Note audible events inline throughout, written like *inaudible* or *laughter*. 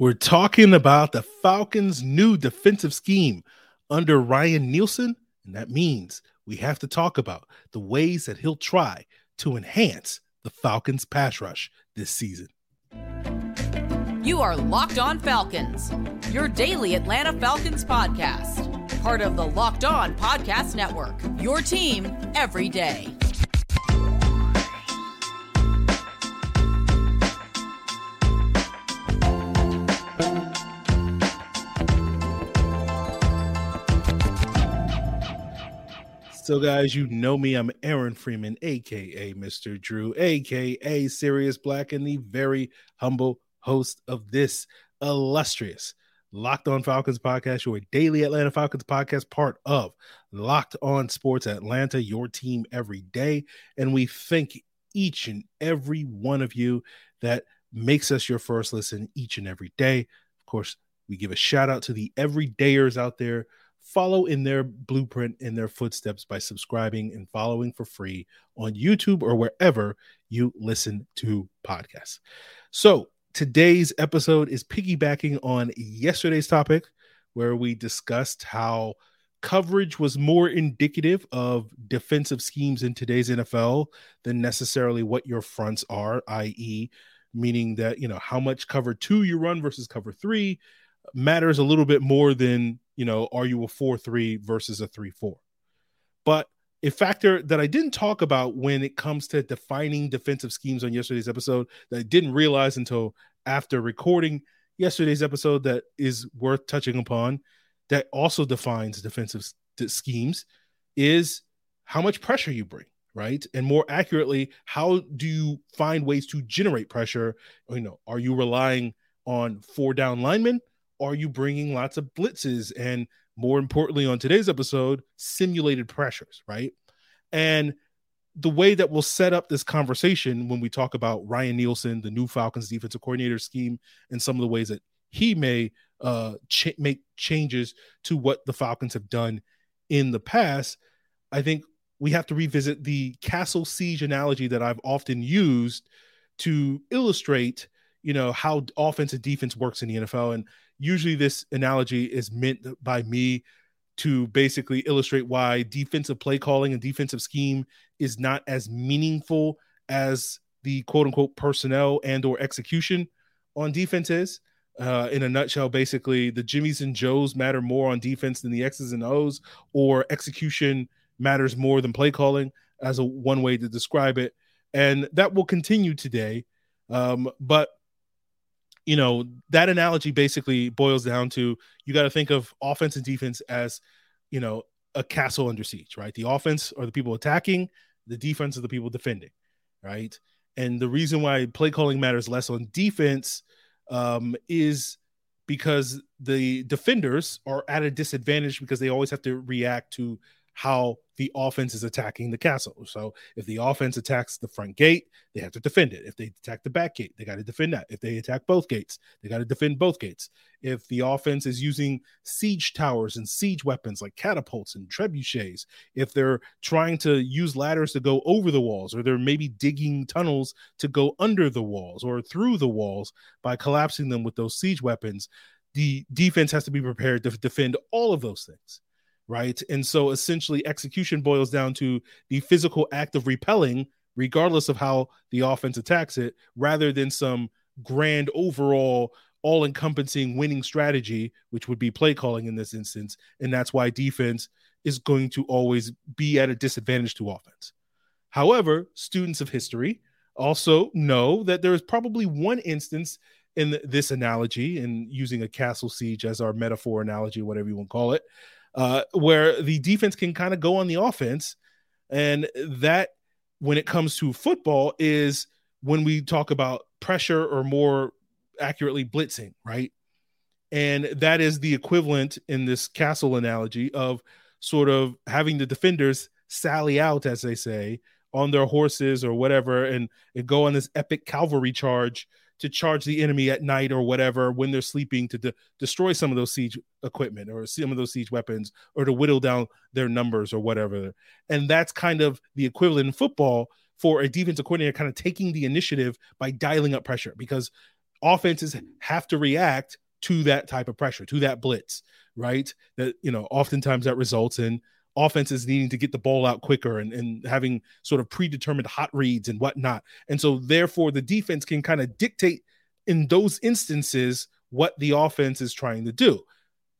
We're talking about the Falcons' new defensive scheme under Ryan Nielsen. And that means we have to talk about the ways that he'll try to enhance the Falcons' pass rush this season. You are Locked On Falcons, your daily Atlanta Falcons podcast, part of the Locked On Podcast Network, your team every day. So, guys, you know me. I'm Aaron Freeman, aka Mr. Drew, aka Sirius Black, and the very humble host of this illustrious Locked On Falcons podcast, your daily Atlanta Falcons podcast, part of Locked On Sports Atlanta, your team every day. And we thank each and every one of you that makes us your first listen each and every day. Of course, we give a shout out to the everydayers out there follow in their blueprint in their footsteps by subscribing and following for free on YouTube or wherever you listen to podcasts. So, today's episode is piggybacking on yesterday's topic where we discussed how coverage was more indicative of defensive schemes in today's NFL than necessarily what your fronts are, i.e., meaning that, you know, how much cover 2 you run versus cover 3 matters a little bit more than you know, are you a 4 3 versus a 3 4? But a factor that I didn't talk about when it comes to defining defensive schemes on yesterday's episode that I didn't realize until after recording yesterday's episode that is worth touching upon that also defines defensive schemes is how much pressure you bring right? And more accurately how do you find ways to generate pressure? You know are you relying on four down linemen are you bringing lots of blitzes and more importantly on today's episode simulated pressures right and the way that we'll set up this conversation when we talk about Ryan Nielsen, the new Falcons defensive coordinator scheme, and some of the ways that he may uh, ch- make changes to what the Falcons have done in the past, I think we have to revisit the castle siege analogy that I've often used to illustrate, you know, how offense and defense works in the NFL. And usually this analogy is meant by me to basically illustrate why defensive play calling and defensive scheme is not as meaningful as the quote unquote personnel and or execution on defense is. Uh, in a nutshell, basically, the Jimmies and Joes matter more on defense than the X's and O's, or execution matters more than play calling, as a one way to describe it. And that will continue today. Um, but you know, that analogy basically boils down to you got to think of offense and defense as, you know, a castle under siege, right? The offense are the people attacking, the defense are the people defending, right? And the reason why play calling matters less on defense um, is because the defenders are at a disadvantage because they always have to react to how the offense is attacking the castle. So if the offense attacks the front gate, they have to defend it. If they attack the back gate, they got to defend that. If they attack both gates, they got to defend both gates. If the offense is using siege towers and siege weapons like catapults and trebuchets, if they're trying to use ladders to go over the walls, or they're maybe digging tunnels to go under the walls or through the walls by collapsing them with those siege weapons, the defense has to be prepared to defend all of those things right? And so essentially, execution boils down to the physical act of repelling, regardless of how the offense attacks it, rather than some grand overall all encompassing winning strategy, which would be play calling in this instance. And that's why defense is going to always be at a disadvantage to offense. However, students of history also know that there is probably one instance in this analogy, and using a castle siege as our metaphor analogy, whatever you want to call it, uh, where the defense can kind of go on the offense. And that, when it comes to football, is when we talk about pressure or more accurately blitzing, right? And that is the equivalent in this castle analogy of sort of having the defenders sally out, as they say, on their horses or whatever, and, and go on this epic cavalry charge to charge the enemy at night or whatever when they're sleeping to de- destroy some of those siege equipment or some of those siege weapons or to whittle down their numbers or whatever. And that's kind of the equivalent in football for a defensive coordinator kind of taking the initiative by dialing up pressure because offenses have to react to that type of pressure, to that blitz, right? That, you know, oftentimes that results in offenses needing to get the ball out quicker and, and having sort of predetermined hot reads and whatnot. And so, therefore, the defense can kind of dictate in those instances what the offense is trying to do.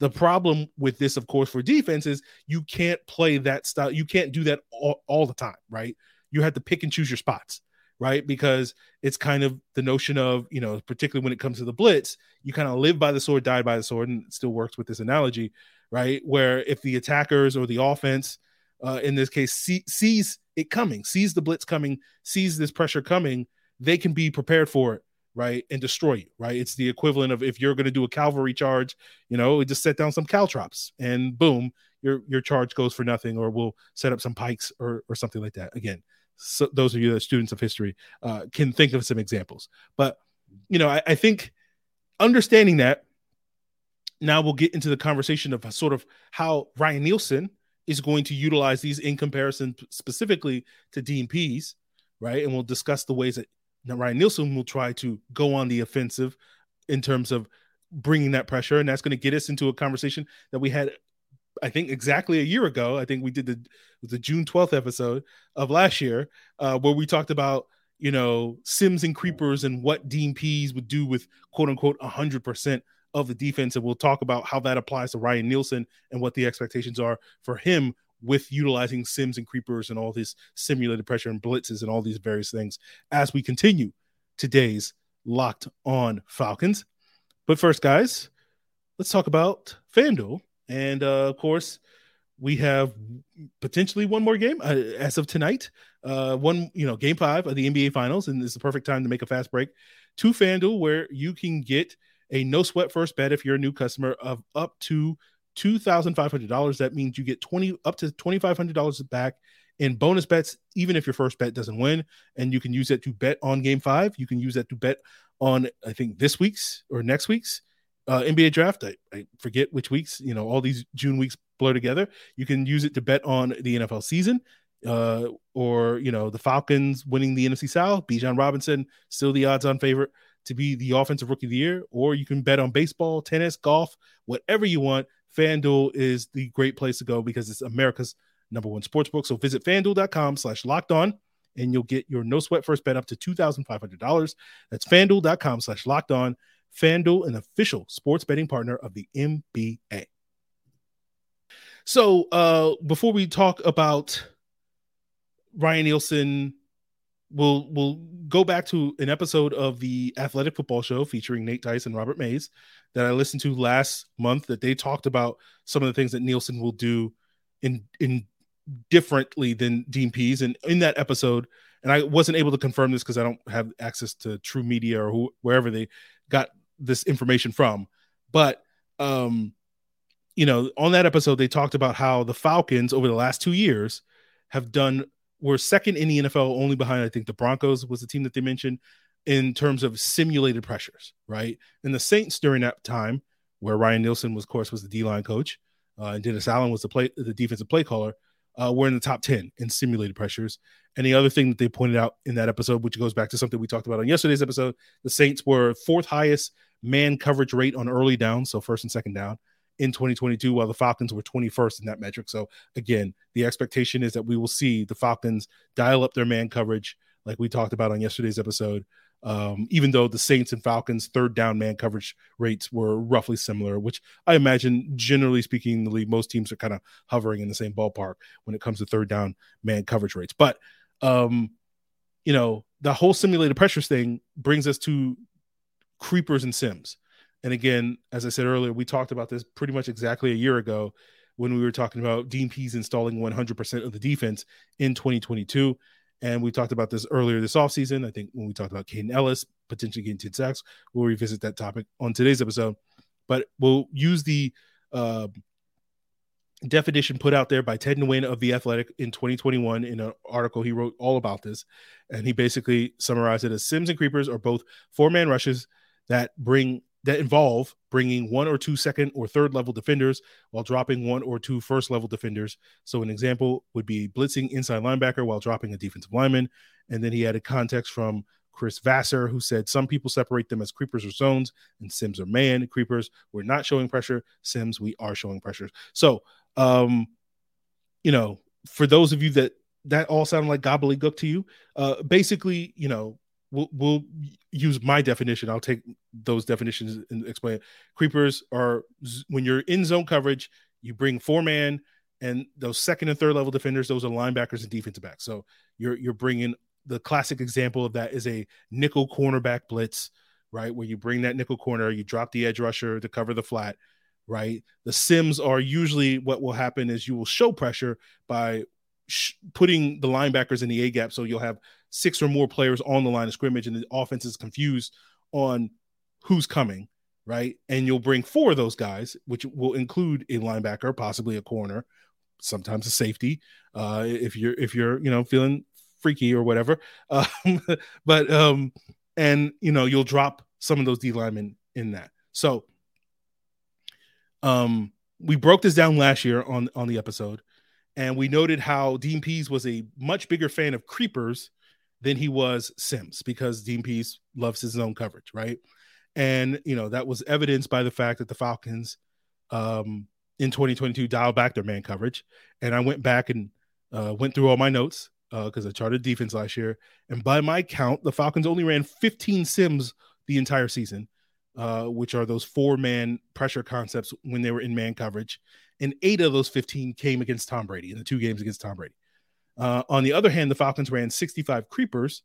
The problem with this, of course, for defense is you can't play that style. You can't do that all, all the time, right? You have to pick and choose your spots, right? Because it's kind of the notion of, you know, particularly when it comes to the blitz, you kind of live by the sword, die by the sword, and it still works with this analogy, right? Where if the attackers or the offense, uh, in this case, see, sees it coming, sees the blitz coming, sees this pressure coming, they can be prepared for it right, and destroy you, right? It's the equivalent of if you're going to do a cavalry charge, you know, just set down some caltrops and boom, your your charge goes for nothing, or we'll set up some pikes or or something like that. Again, so those of you that are students of history uh, can think of some examples, but you know, I, I think understanding that now we'll get into the conversation of sort of how Ryan Nielsen is going to utilize these in comparison specifically to Pees, right? And we'll discuss the ways that Ryan Nielsen will try to go on the offensive in terms of bringing that pressure, and that's going to get us into a conversation that we had, I think, exactly a year ago. I think we did the the June twelfth episode of last year, uh, where we talked about you know Sims and creepers and what Pees would do with quote unquote hundred percent of the defense, and we'll talk about how that applies to Ryan Nielsen and what the expectations are for him with utilizing sims and creepers and all this simulated pressure and blitzes and all these various things as we continue today's locked on Falcons. But first, guys, let's talk about FanDuel. And uh, of course, we have potentially one more game uh, as of tonight. Uh, one, you know, game five of the NBA Finals, and it's the perfect time to make a fast break to FanDuel, where you can get a no sweat first bet if you're a new customer of up to $2,500. That means you get 20 up to $2,500 back in bonus bets, even if your first bet doesn't win. And you can use that to bet on game five. You can use that to bet on, I think, this week's or next week's uh, NBA draft. I, I forget which weeks, you know, all these June weeks blur together. You can use it to bet on the NFL season. Uh, or you know the Falcons winning the NFC South, Bijan Robinson still the odds-on favorite to be the offensive rookie of the year, or you can bet on baseball, tennis, golf, whatever you want. FanDuel is the great place to go because it's America's number one sports book. So visit fanduel.com slash locked on and you'll get your no sweat first bet up to $2,500. That's fanduel.com slash locked on. FanDuel, an official sports betting partner of the NBA. So uh, before we talk about Ryan Nielsen, we'll we'll go back to an episode of the Athletic Football Show featuring Nate Tice and Robert Mays that I listened to last month that they talked about some of the things that Nielsen will do in in differently than Dean. And in that episode, and I wasn't able to confirm this because I don't have access to TruMedia or who, wherever they got this information from, but um, you know, on that episode they talked about how the Falcons over the last two years have done were second in the NFL, only behind I think the Broncos was the team that they mentioned, in terms of simulated pressures, right? And the Saints during that time, where Ryan Nielsen was, of course, was the D line coach, uh, and Dennis Allen was the play, the defensive play caller, uh, were in the top ten in simulated pressures. And the other thing that they pointed out in that episode, which goes back to something we talked about on yesterday's episode, the Saints were fourth highest man coverage rate on early down, so first and second down in 2022, while the Falcons were 21st in that metric. So again, the expectation is that we will see the Falcons dial up their man coverage, like we talked about on yesterday's episode, um, even though the Saints and Falcons third down man coverage rates were roughly similar, which I imagine, generally speaking, in the league, most teams are kind of hovering in the same ballpark when it comes to third down man coverage rates. But, um, you know, the whole simulated pressures thing brings us to creepers and sims. And again, as I said earlier, we talked about this pretty much exactly a year ago when we were talking about Pees installing 100% of the defense in 2022. And we talked about this earlier this offseason. I think when we talked about Kaden Elliss potentially getting 10 sacks, we'll revisit that topic on today's episode. But we'll use the uh, definition put out there by Ted Nguyen of The Athletic in 2021 in an article he wrote all about this. And he basically summarized it as Sims and Creepers are both four man rushes that bring that involve bringing one or two second or third level defenders while dropping one or two first level defenders. So, an example would be blitzing inside linebacker while dropping a defensive lineman. And then he added context from Chris Vassar, who said some people separate them as creepers or zones, and Sims are man creepers. We're not showing pressure. Sims, we are showing pressure. So, um, you know, for those of you that that all sounded like gobbledygook to you, uh, basically, you know, we'll, we'll use my definition. I'll take those definitions and explain. It. Creepers are when you're in zone coverage, you bring four man and those second and third level defenders. Those are linebackers and defensive backs. So you're you're bringing the classic example of that is a nickel cornerback blitz, right? Where you bring that nickel corner, you drop the edge rusher to cover the flat, right? The sims are usually what will happen is you will show pressure by sh- putting the linebackers in the A gap. So you'll have six or more players on the line of scrimmage, and the offense is confused on who's coming, right? And you'll bring four of those guys, which will include a linebacker, possibly a corner, sometimes a safety. Uh, if you're if you're you know feeling freaky or whatever, *laughs* um, but um, and you know you'll drop some of those D linemen in that. So, um, we broke this down last year on on the episode and we noted how Dean Pees was a much bigger fan of creepers than he was Sims because Dean Pees loves his own coverage, right? And you know that was evidenced by the fact that the Falcons um, in 2022 dialed back their man coverage. And I went back and uh, went through all my notes because uh, I charted defense last year, and by my count, the Falcons only ran 15 Sims the entire season, uh, which are those four man pressure concepts when they were in man coverage and eight of those 15 came against Tom Brady in the two games against Tom Brady. Uh, on the other hand, the Falcons ran 65 creepers,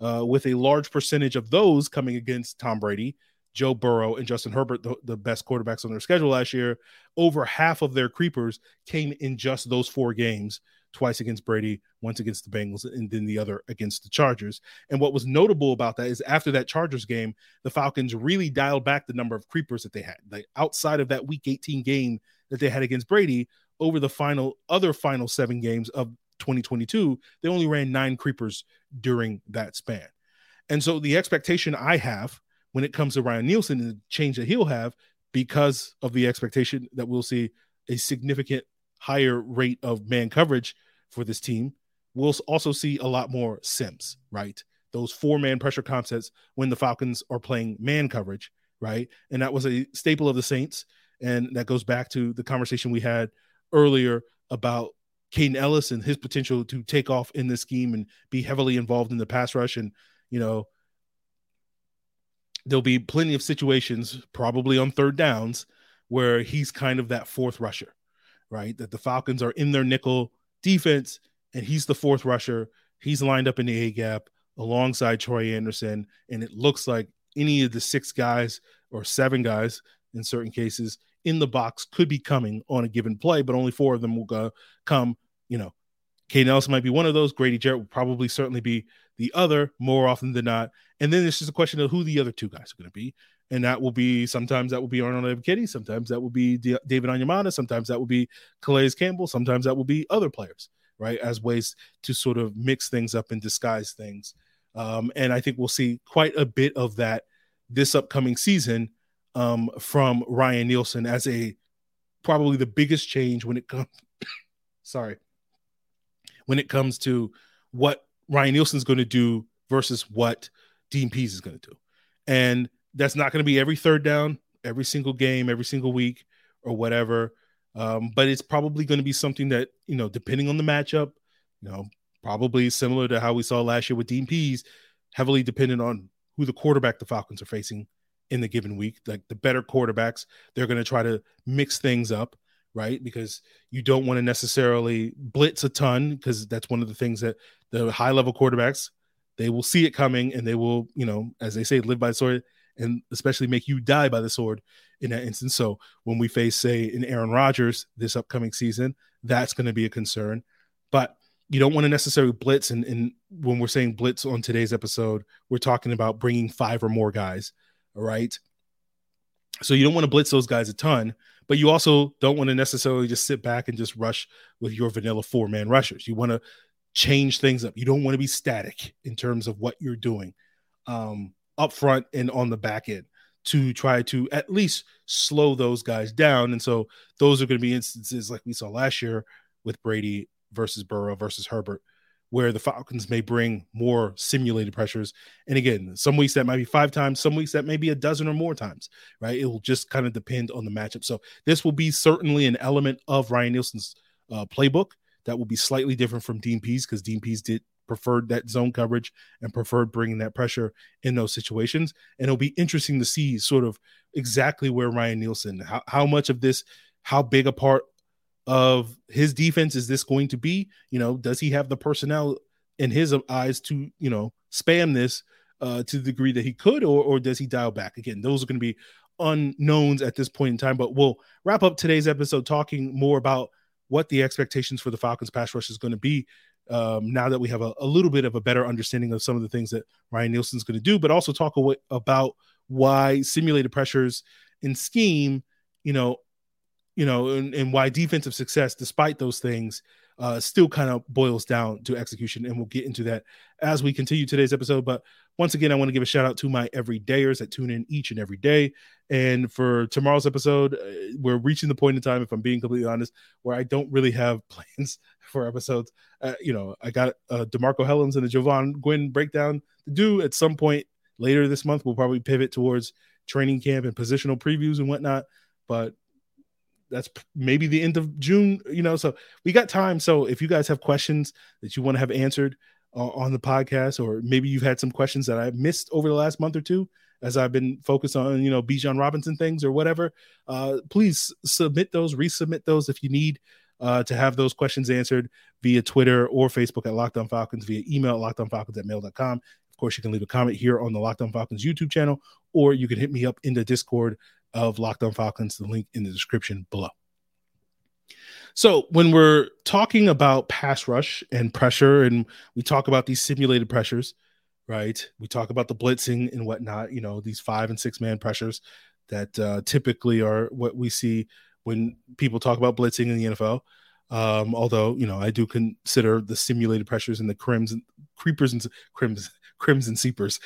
uh, with a large percentage of those coming against Tom Brady, Joe Burrow, and Justin Herbert, the, the best quarterbacks on their schedule last year. Over half of their creepers came in just those four games twice against Brady, once against the Bengals, and then the other against the Chargers. And what was notable about that is after that Chargers game, the Falcons really dialed back the number of creepers that they had. Like outside of that Week 18 game that they had against Brady, over the final other final seven games of 2022, they only ran nine creepers during that span. And so the expectation I have when it comes to Ryan Nielsen and the change that he'll have because of the expectation that we'll see a significant higher rate of man coverage for this team. We'll also see a lot more Sims, right? Those four man pressure concepts when the Falcons are playing man coverage, right? And that was a staple of the Saints. And that goes back to the conversation we had earlier about Kaden Elliss and his potential to take off in this scheme and be heavily involved in the pass rush. And, you know, there'll be plenty of situations, probably on third downs, where he's kind of that fourth rusher, right? That the Falcons are in their nickel defense, and he's the fourth rusher. He's lined up in the A gap alongside Troy Anderson, and it looks like any of the six guys or seven guys in certain cases in the box could be coming on a given play, but only four of them will go come. You know, K. Nelson might be one of those. Grady Jarrett will probably certainly be the other more often than not. And then it's just a question of who the other two guys are going to be and that will be sometimes that will be Arnold Ebiketie, sometimes that will be D- David Onyemata, sometimes that will be Calais Campbell, sometimes that will be other players, right? As ways to sort of mix things up and disguise things. Um, and I think we'll see quite a bit of that this upcoming season um, from Ryan Nielsen as a probably the biggest change when it comes. *coughs* sorry, when it comes to what Ryan Nielsen's going to do versus what Dean Pees is going to do, and that's not going to be every third down, every single game, every single week, or whatever. Um, but it's probably going to be something that you know, depending on the matchup, you know, probably similar to how we saw last year with Dean Pees, heavily dependent on who the quarterback the Falcons are facing in the given week. Like the better quarterbacks, they're going to try to mix things up, right? Because you don't want to necessarily blitz a ton because that's one of the things that the high level quarterbacks they will see it coming and they will, you know, as they say, live by the sword and especially make you die by the sword in that instance. So when we face, say, an Aaron Rodgers this upcoming season, that's going to be a concern. But you don't want to necessarily blitz. And, and when we're saying blitz on today's episode, we're talking about bringing five or more guys. Right. So you don't want to blitz those guys a ton, but you also don't want to necessarily just sit back and just rush with your vanilla four man rushers. You want to change things up. You don't want to be static in terms of what you're doing. Um, up front and on the back end to try to at least slow those guys down. And so those are going to be instances like we saw last year with Brady versus Burrow versus Herbert, where the Falcons may bring more simulated pressures. And again, some weeks that might be five times, some weeks that may be a dozen or more times, right? It will just kind of depend on the matchup. So this will be certainly an element of Ryan Nielsen's uh, playbook that will be slightly different from Dean Pees because Dean Pees did preferred that zone coverage and preferred bringing that pressure in those situations. And it'll be interesting to see sort of exactly where Ryan Nielsen, how, how much of this, how big a part of his defense is this going to be? You know, does he have the personnel in his eyes to, you know, spam this uh, to the degree that he could, or, or does he dial back? Again, those are going to be unknowns at this point in time, but we'll wrap up today's episode talking more about what the expectations for the Falcons pass rush is going to be um, now that we have a, a, little bit of a better understanding of some of the things that Ryan Nielsen's going to do, but also talk about why simulated pressures and scheme, you know, you know, and, and why defensive success, despite those things, uh, still kind of boils down to execution. And we'll get into that as we continue today's episode. But once again, I want to give a shout out to my everydayers that tune in each and every day. And for tomorrow's episode, uh, we're reaching the point in time, if I'm being completely honest, where I don't really have *laughs* plans for episodes. Uh, you know, I got uh, DeMarcco Hellams and the Jovaughn Gwyn breakdown to do at some point later this month. We'll probably pivot towards training camp and positional previews and whatnot. But that's maybe the end of June, you know. So we got time. So if you guys have questions that you want to have answered uh, on the podcast, or maybe you've had some questions that I missed over the last month or two, as I've been focused on, you know, Bijan Robinson things or whatever, uh, please submit those, resubmit those if you need uh, to have those questions answered via Twitter or Facebook at Locked On Falcons, via email at lockedonfalcons at mail.com. Of course, you can leave a comment here on the Locked On Falcons YouTube channel, or you can hit me up in the Discord of Locked On Falcons, the link in the description below. So, when we're talking about pass rush and pressure, and we talk about these simulated pressures, right? We talk about the blitzing and whatnot, you know, these five and six man pressures that uh, typically are what we see when people talk about blitzing in the NFL. Um, although, you know, I do consider the simulated pressures and the crims creepers and crims crims and seepers,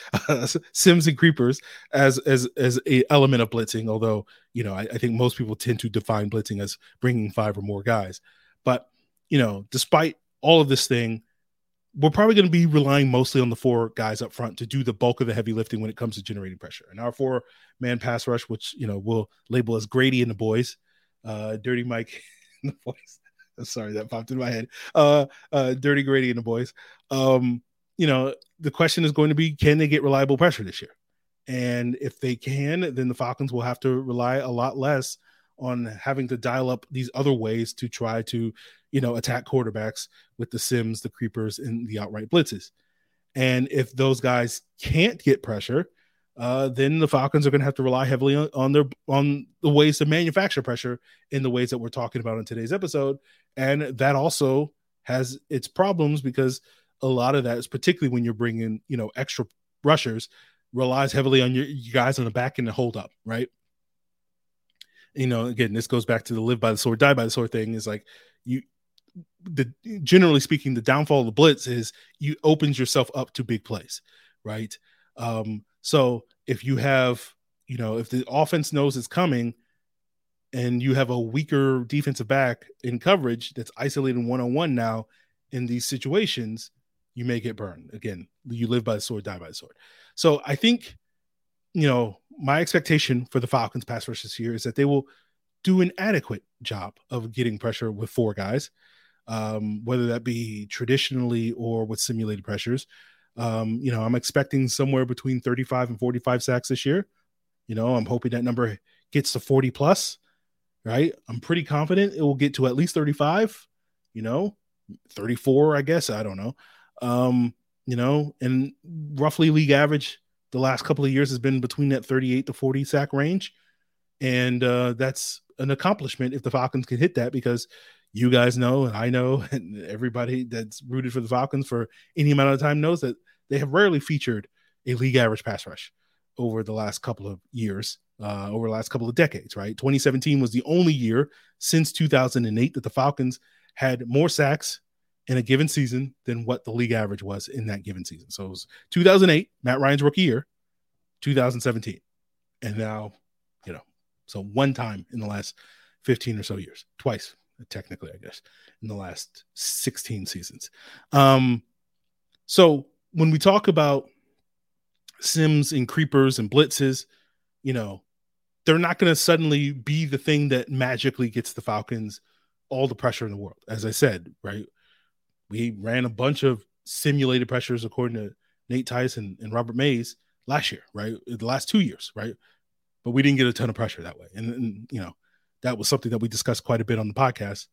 sims and creepers as as as a element of blitzing. Although you know, I, I, think most people tend to define blitzing as bringing five or more guys. But you know, despite all of this thing, we're probably going to be relying mostly on the four guys up front to do the bulk of the heavy lifting when it comes to generating pressure. And our four man pass rush, which you know we'll label as Grady and the boys, uh, Dirty Mike and the boys. *laughs* Sorry, that popped in my head. Uh, uh, Dirty Grady and the boys. Um, you know, the question is going to be can they get reliable pressure this year? And if they can, then the Falcons will have to rely a lot less on having to dial up these other ways to try to, you know, attack quarterbacks with the sims, the creepers, and the outright blitzes. And if those guys can't get pressure, uh, then the Falcons are going to have to rely heavily on, on, their on the ways to manufacture pressure in the ways that we're talking about in today's episode, and that also has its problems because a lot of that is particularly when you're bringing you know extra rushers relies heavily on your, you guys on the back end to hold up right? You know again this goes back to the live by the sword die by the sword thing is like you the generally speaking the downfall of the blitz is you opens yourself up to big plays right? Um so if you have you know if the offense knows it's coming and you have a weaker defensive back in coverage that's isolated one-on-one now in these situations you may get burned. Again, you live by the sword, die by the sword. So I think, you know, my expectation for the Falcons pass rush this year is that they will do an adequate job of getting pressure with four guys, um, whether that be traditionally or with simulated pressures. Um, you know, I'm expecting somewhere between 35 and 45 sacks this year. You know, I'm hoping that number gets to 40 plus, right? I'm pretty confident it will get to at least 35, you know, 34, I guess. I don't know. Um, you know, and roughly league average the last couple of years has been between that 38 to 40 sack range. And uh, that's an accomplishment if the Falcons can hit that because you guys know, and I know, *laughs* and everybody that's rooted for the Falcons for any amount of time knows that they have rarely featured a league average pass rush over the last couple of years, uh, over the last couple of decades, right? 2017 was the only year since 2008 that the Falcons had more sacks in a given season than what the league average was in that given season. So it was 2008, Matt Ryan's rookie year, 2017. And now, you know, so one time in the last 15 or so years, twice, technically, I guess, in the last 16 seasons. Um, So when we talk about sims and creepers and blitzes, you know, they're not going to suddenly be the thing that magically gets the Falcons all the pressure in the world. As I said, right? We ran a bunch of simulated pressures according to Nate Tice and Robert Mays last year, right? The last two years, right? But we didn't get a ton of pressure that way. And, and you know, that was something that we discussed quite a bit on the podcast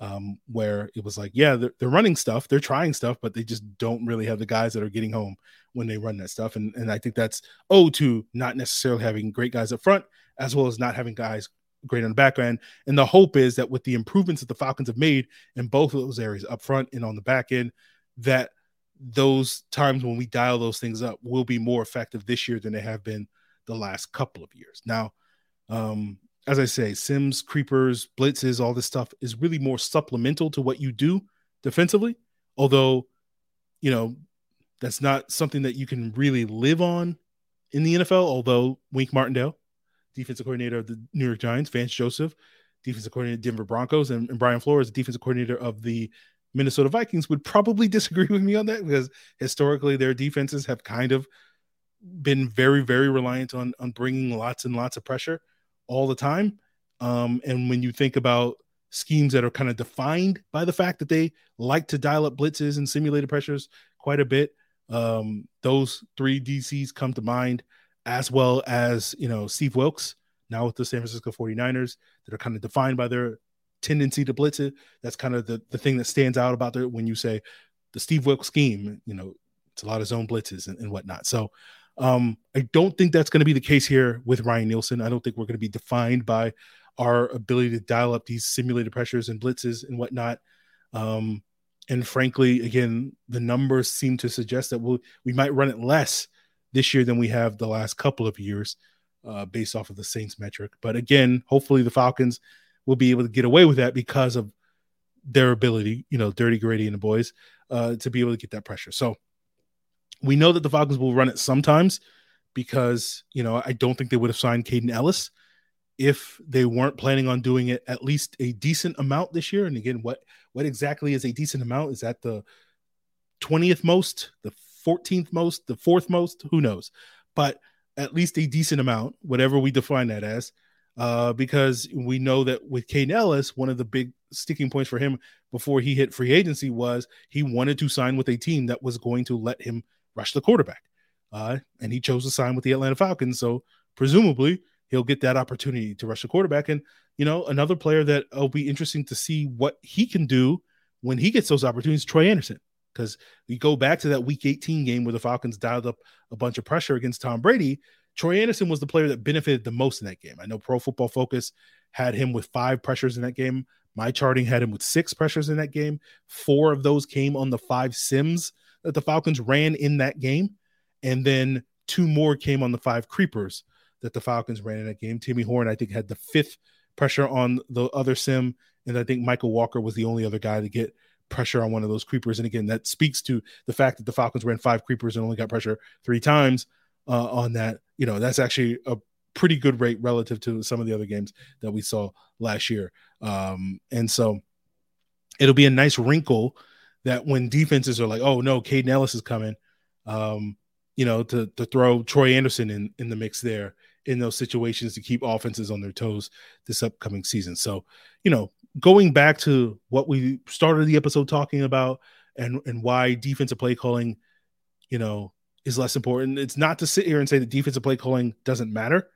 um, where it was like, yeah, they're, they're, running stuff, they're trying stuff, but they just don't really have the guys that are getting home when they run that stuff. And, and I think that's oh to not necessarily having great guys up front, as well as not having guys great on the back end. And the hope is that with the improvements that the Falcons have made in both of those areas, up front and on the back end, that those times when we dial those things up will be more effective this year than they have been the last couple of years. Now, um, as I say, Sims, creepers, blitzes, all this stuff is really more supplemental to what you do defensively. Although, you know, that's not something that you can really live on in the NFL. Although Wink Martindale, defensive coordinator of the New York Giants, Vance Joseph, defensive coordinator of Denver Broncos, and, and Brian Flores, defensive coordinator of the Minnesota Vikings, would probably *laughs* disagree with me on that because historically their defenses have kind of been very, very reliant on on bringing lots and lots of pressure all the time. Um, and when you think about schemes that are kind of defined by the fact that they like to dial up blitzes and simulated pressures quite a bit, um, those three DCs come to mind, as well as, you know, Steve Wilks, now with the San Francisco 49ers, that are kind of defined by their tendency to blitz it. That's kind of the, the thing that stands out about there when you say the Steve Wilks scheme, you know, it's a lot of zone blitzes and, and whatnot. So um, I don't think that's going to be the case here with Ryan Nielsen. I don't think we're going to be defined by our ability to dial up these simulated pressures and blitzes and whatnot. Um, and frankly, again, the numbers seem to suggest that we'll, we might run it less this year than we have the last couple of years, uh, based off of the Saints metric. But again, hopefully the Falcons will be able to get away with that because of their ability, you know, Dirty Grady and the boys, uh, to be able to get that pressure. So we know that the Falcons will run it sometimes because, you know, I don't think they would have signed Kaden Elliss if they weren't planning on doing it at least a decent amount this year. And again, what what exactly is a decent amount? Is that the 20th most, the 14th most, the fourth most? Who knows? But at least a decent amount, whatever we define that as, uh, because we know that with Kaden Elliss, one of the big sticking points for him before he hit free agency was he wanted to sign with a team that was going to let him rush the quarterback. Uh, and he chose to sign with the Atlanta Falcons. So presumably he'll get that opportunity to rush the quarterback. And, you know, another player that will be interesting to see what he can do when he gets those opportunities, Troy Anderson. Because we go back to that week 18 game where the Falcons dialed up a bunch of pressure against Tom Brady. Troy Anderson was the player that benefited the most in that game. I know Pro Football Focus had him with five pressures in that game. My charting had him with six pressures in that game. Four of those came on the five sims that the Falcons ran in that game. And then two more came on the five creepers that the Falcons ran in that game. Timmy Horne, I think, had the fifth pressure on the other sim. And I think Mykal Walker was the only other guy to get pressure on one of those creepers. And again, that speaks to the fact that the Falcons ran five creepers and only got pressure three times uh, on that. You know, that's actually a pretty good rate relative to some of the other games that we saw last year. Um, and so it'll be a nice wrinkle that when defenses are like, oh no, Kaden Elliss is coming, um, you know, to to throw Troy Anderson in in the mix there in those situations to keep offenses on their toes this upcoming season. So, you know, going back to what we started the episode talking about and and why defensive play calling, you know, is less important. It's not to sit here and say that defensive play calling doesn't matter.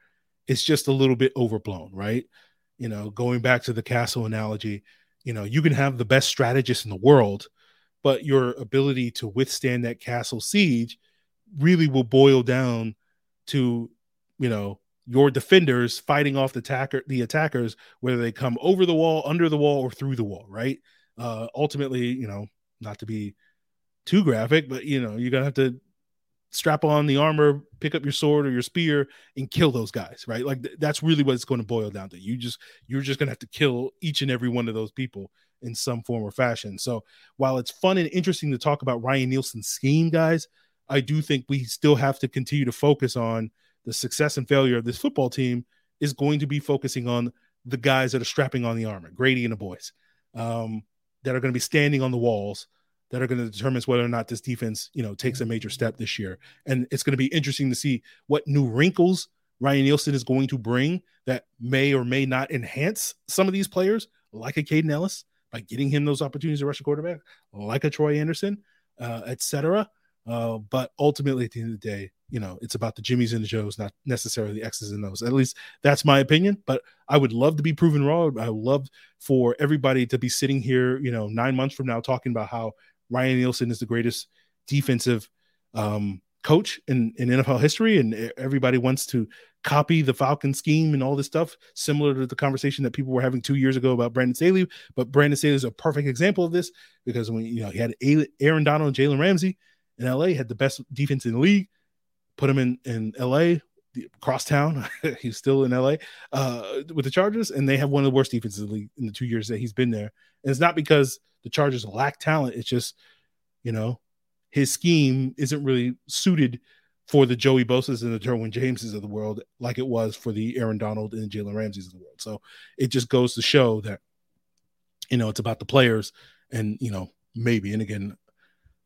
It's just a little bit overblown, right? You know, going back to the castle analogy, you know, you can have the best strategist in the world, but your ability to withstand that castle siege really will boil down to you know your defenders fighting off the attacker the attackers whether they come over the wall under the wall or through the wall right? Uh ultimately you know not to be too graphic but you know you're gonna have to strap on the armor pick up your sword or your spear and kill those guys right? Like th- that's really what it's going to boil down to. You just you're just to have to kill each and every one of those people in some form or fashion. So while it's fun and interesting to talk about Ryan Nielsen's scheme, guys, I do think we still have to continue to focus on the success and failure of this football team is going to be focusing on the guys that are strapping on the armor, Grady and the boys, um, that are going to be standing on the walls that are going to determine whether or not this defense, you know, takes a major step this year. And it's going to be interesting to see what new wrinkles Ryan Nielsen is going to bring that may or may not enhance some of these players, like a Kaden Elliss, by getting him those opportunities to rush a quarterback, like a Troy Anderson, uh, etc. Uh, but ultimately, at the end of the day, you know, it's about the Jimmies and the Joes, not necessarily the X's and O's. At least that's my opinion. But I would love to be proven wrong. I would love for everybody to be sitting here, you know, nine months from now talking about how Ryan Nielsen is the greatest defensive um, coach in, in NFL history, and everybody wants to copy the Falcon scheme and all this stuff, similar to the conversation that people were having two years ago about Brandon Staley. But Brandon Staley is a perfect example of this because when you know he had Aaron Donald and Jalen Ramsey in LA, had the best defense in the league, put him in in LA. Cross town, *laughs* he's still in LA uh, with the Chargers, and they have one of the worst defenses in the in the two years that he's been there. And it's not because the Chargers lack talent; it's just, you know, his scheme isn't really suited for the Joey Bosa's and the Derwin Jameses of the world, like it was for the Aaron Donald and Jalen Ramsey's of the world. So it just goes to show that, you know, it's about the players and, you know, maybe, and again,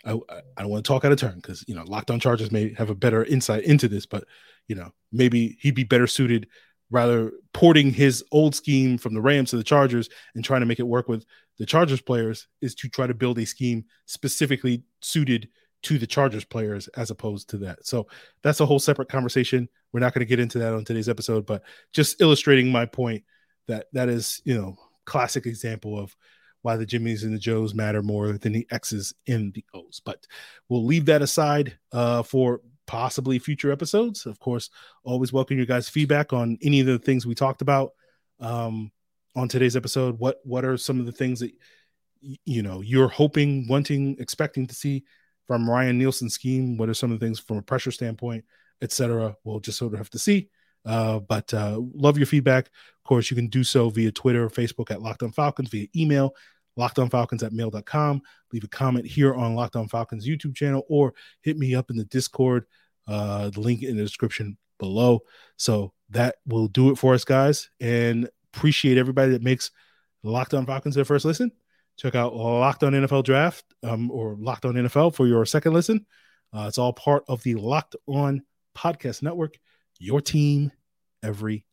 I, I don't want to talk out of turn because, you know, Locked On Chargers may have a better insight into this, but, you know, maybe he'd be better suited rather porting his old scheme from the Rams to the Chargers and trying to make it work with the Chargers players is to try to build a scheme specifically suited – to the Chargers players as opposed to that. So that's a whole separate conversation. We're not going to get into that on today's episode, but just illustrating my point that that is, you know, classic example of why the Jimmies and the Joes matter more than the X's and the O's. But we'll leave that aside uh, for possibly future episodes. Of course, always welcome your guys' feedback on any of the things we talked about um, on today's episode. What what are some of the things that you know you're hoping, wanting, expecting to see from Ryan Nielsen's scheme? What are some of the things from a pressure standpoint, etc.? We'll just sort of have to see. Uh, but uh, love your feedback. Of course, you can do so via Twitter or Facebook at Locked On Falcons, via email, lockedonfalcons at mail.com. Leave a comment here on Locked On Falcons YouTube channel or hit me up in the Discord. Uh, the link in the description below. So that will do it for us, guys. And appreciate everybody that makes Locked On Falcons their first listen. Check out Locked On NFL Draft um, or Locked On NFL for your second listen. Uh, it's all part of the Locked On Podcast Network, your team every